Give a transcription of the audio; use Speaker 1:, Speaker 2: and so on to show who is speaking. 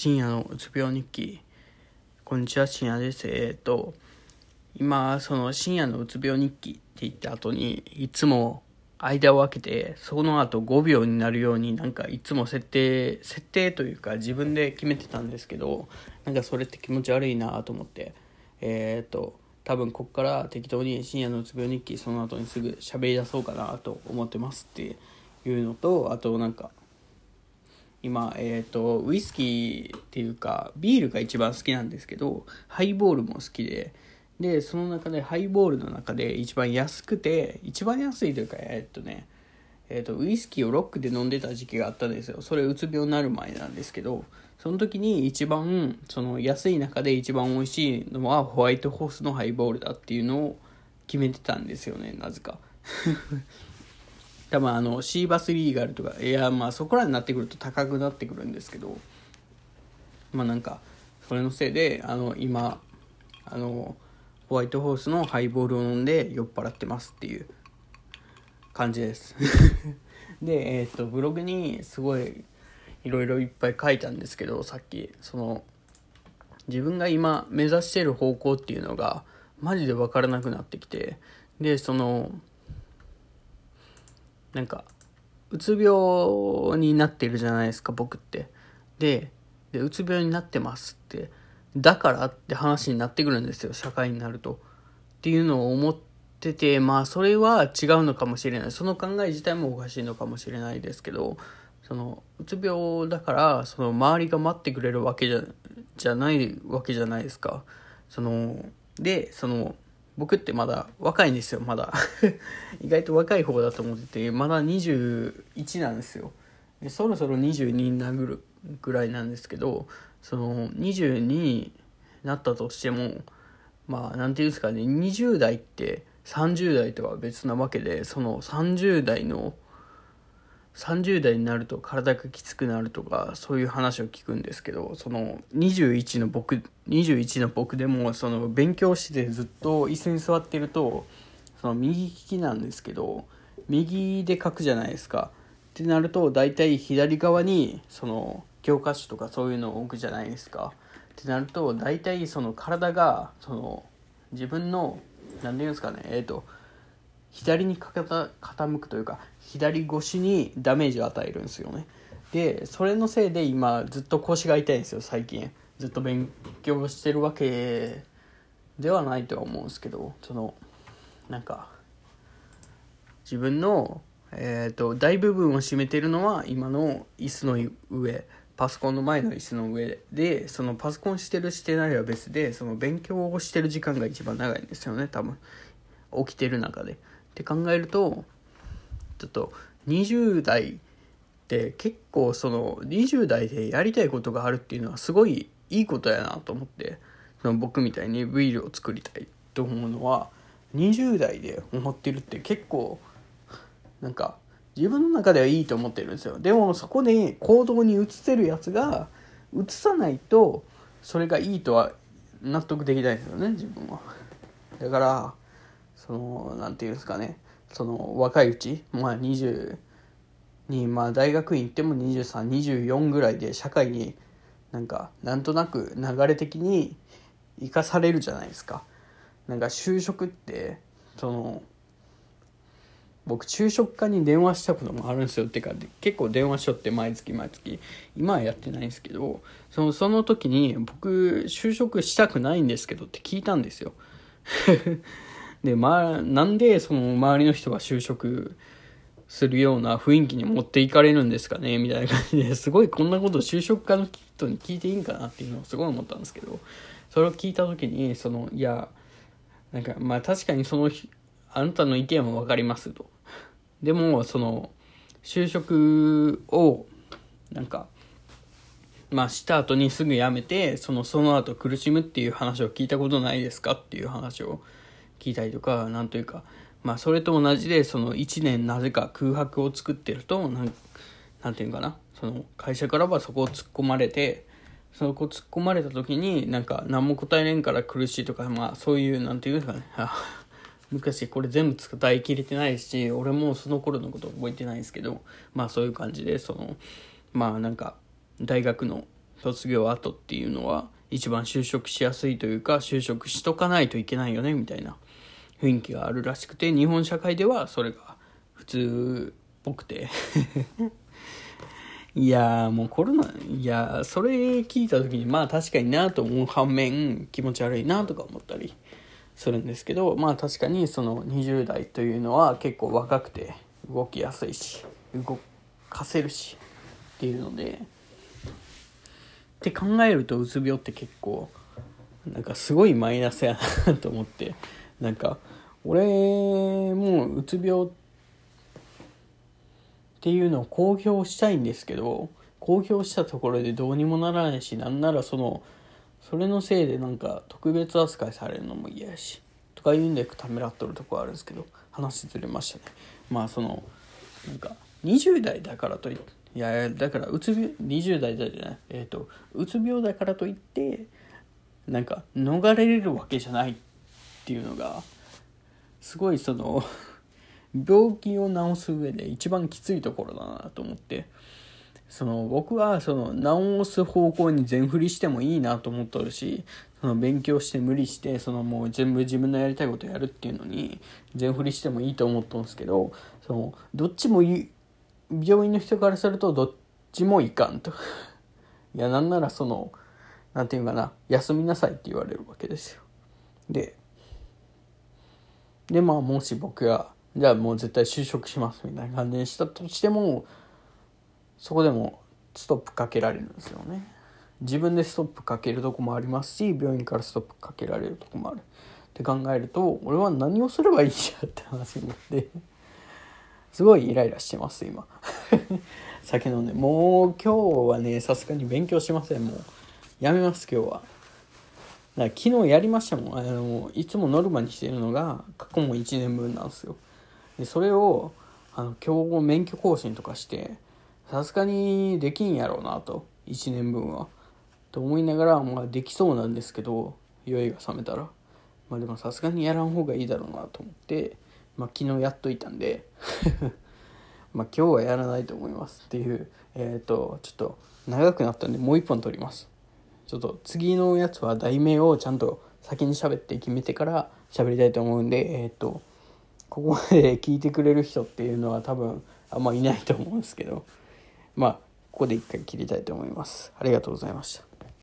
Speaker 1: 深夜のうつ病日記。こんにちは深夜です。えっ、と今その深夜のうつ病日記って言った後にいつも間を空けてその後5秒になるようになんかいつも設定設定というか自分で決めてたんですけどなんかそれって気持ち悪いなと思ってえっ、と多分こっから適当に深夜のうつ病日記その後にすぐ喋り出そうかなと思ってますっていうのとあとなんか今、え、ー、と、ウイスキーっていうか、ビールが一番好きなんですけど、ハイボールも好きで、で、その中でハイボールの中で一番安くて、一番安いというか、え、ー、とね、え、ー、と、ウイスキーをロックで飲んでた時期があったんですよ。それうつ病になる前なんですけど、その時に一番、その安い中で一番美味しいのはホワイトホースのハイボールだっていうのを決めてたんですよね、なぜか。多分あのシーバスリーガルとかいやまあそこらになってくると高くなってくるんですけどまあなんかそれのせいであの今あのホワイトホースのハイボールを飲んで酔っ払ってますっていう感じです。でえっ、ー、とブログにすごいいろいろいっぱい書いたんですけどさっきその自分が今目指してる方向っていうのがマジで分からなくなってきてでそのなんかうつ病になってるじゃないですか僕って。ででうつ病になってますってだからって話になってくるんですよ社会になると。っていうのを思っててまあそれは違うのかもしれない。その考え自体もおかしいのかもしれないですけどそのうつ病だからその周りが待ってくれるわけじゃじゃないわけじゃないですか。そのでその僕ってまだ若いんですよまだ。意外と若い方だと思っててまだ21なんですよ。でそろそろ22になるぐらいなんですけどその22になったとしてもまあ何て言うんですかね20代って30代とは別なわけでその30代の30代になると体がきつくなるとかそういう話を聞くんですけどその21の僕21の僕でもその勉強してずっと椅子に座ってるとその右利きなんですけど右で書くじゃないですか。ってなると大体左側にその教科書とかそういうのを置くじゃないですか。ってなると大体その体がその自分の何て言うんですかねえっ、ー、と左にかけた傾くというか左越しにダメージを与えるんですよね。でそれのせいで今ずっと腰が痛いんですよ最近。ずっと勉強してるわけではないとは思うんですけどそのなんか自分の、えーと、大部分を占めてるのは今の椅子の上パソコンの前の椅子の上でそのパソコンしてるしてないは別でその勉強をしてる時間が一番長いんですよね多分。起きてる中で。って考えるとちょっと20代って結構その20代でやりたいことがあるっていうのはすごいいいことやなと思ってその僕みたいにビールを作りたいと思うのは20代で思ってるって結構なんか自分の中ではいいと思ってるんですよ。でもそこで行動に移せるやつが移さないとそれがいいとは納得できないですよね自分は。だからその何て言うんですかね。その若いうちまあ20にまあ大学院行っても2324ぐらいで社会になんかなんとなく流れ的に生かされるじゃないですか。なんか就職ってその僕就職課に電話したこともあるんですよ。ってか結構電話しよって毎月毎月。今はやってないんですけどそのその時に僕就職したくないんですけどって聞いたんですよ。で、まあ、なんでその周りの人が就職するような雰囲気に持っていかれるんですかねみたいな感じですごいこんなこと就職家の人に聞いていいんかなっていうのをすごい思ったんですけどそれを聞いた時にそのいやなんかまあ確かにそのあなたの意見は分かりますと。でもその就職をなんかまあした後にすぐ辞めてそのその後苦しむっていう話を聞いたことないですかっていう話を聞いたりとかなんというかまあそれと同じでその1年なぜか空白を作ってるとなんなんていうかなその会社からはそこを突っ込まれてそこ突っ込まれた時になんか何も答えれんから苦しいとかまあそういうなんていうんですかね。難しいこれ全部伝えきれてないし俺もその頃のこと覚えてないんですけどまあそういう感じでそのまあなんか大学の卒業後っていうのは一番就職しやすいというか就職しとかないといけないよねみたいな。雰囲気があるらしくて日本社会ではそれが普通っぽくて。いやもうコロナいやそれ聞いた時にまあ確かになと思う反面気持ち悪いなとか思ったりするんですけどまあ確かにその20代というのは結構若くて動きやすいし動かせるしっていうのでって考えるとうつ病って結構なんかすごいマイナスやなと思ってなんか俺もううつ病っていうのを公表したいんですけど公表したところでどうにもならないしなんならそのそれのせいでなんか特別扱いされるのも嫌やしとか言うんでためらっとるとこあるんですけど話ずれましたね。まあそのなんか20代だからといっていやだからうつ病20代だじゃない。えっ、ー、とうつ病だからといってなんか逃れれるわけじゃないっっていうのがすごいその病気を治す上で一番きついところだなと思って。その僕はその治す方向に全振りしてもいいなと思っとるしその勉強して無理してそのもう全部自分のやりたいことやるっていうのに全振りしてもいいと思ったんですけどそのどっちも病院の人からするとどっちもいかんと。いやなんならその何て言うかな休みなさいって言われるわけですよ。ででまあもし僕がじゃあもう絶対就職しますみたいな感じにしたとしてもそこでもストップかけられるんですよね。自分でストップかけるとこもありますし病院からストップかけられるとこもある。って考えると俺は何をすればいいじゃんって話になってすごいイライラしてます今。酒飲んで。もう今日はねさすがに勉強しません。もうやめます今日は。だから昨日やりましたもん。あのいつもノルマにしてるのが過去も1年分なんですよ。でそれをあの今日免許更新とかしてさすがにできんやろうなと。1年分は。と思いながら、まあ、できそうなんですけど酔いが覚めたら。まあでもさすがにやらん方がいいだろうなと思って、まあ、昨日やっといたんで まあ今日はやらないと思いますっていうえっ、ー、とちょっと長くなったんでもう一本撮ります。ちょっと次のやつは題名をちゃんと先に喋って決めてから喋りたいと思うんでえっ、とここまで聞いてくれる人っていうのは多分あんまいないと思うんですけどまあここで一回切りたいと思います。ありがとうございました。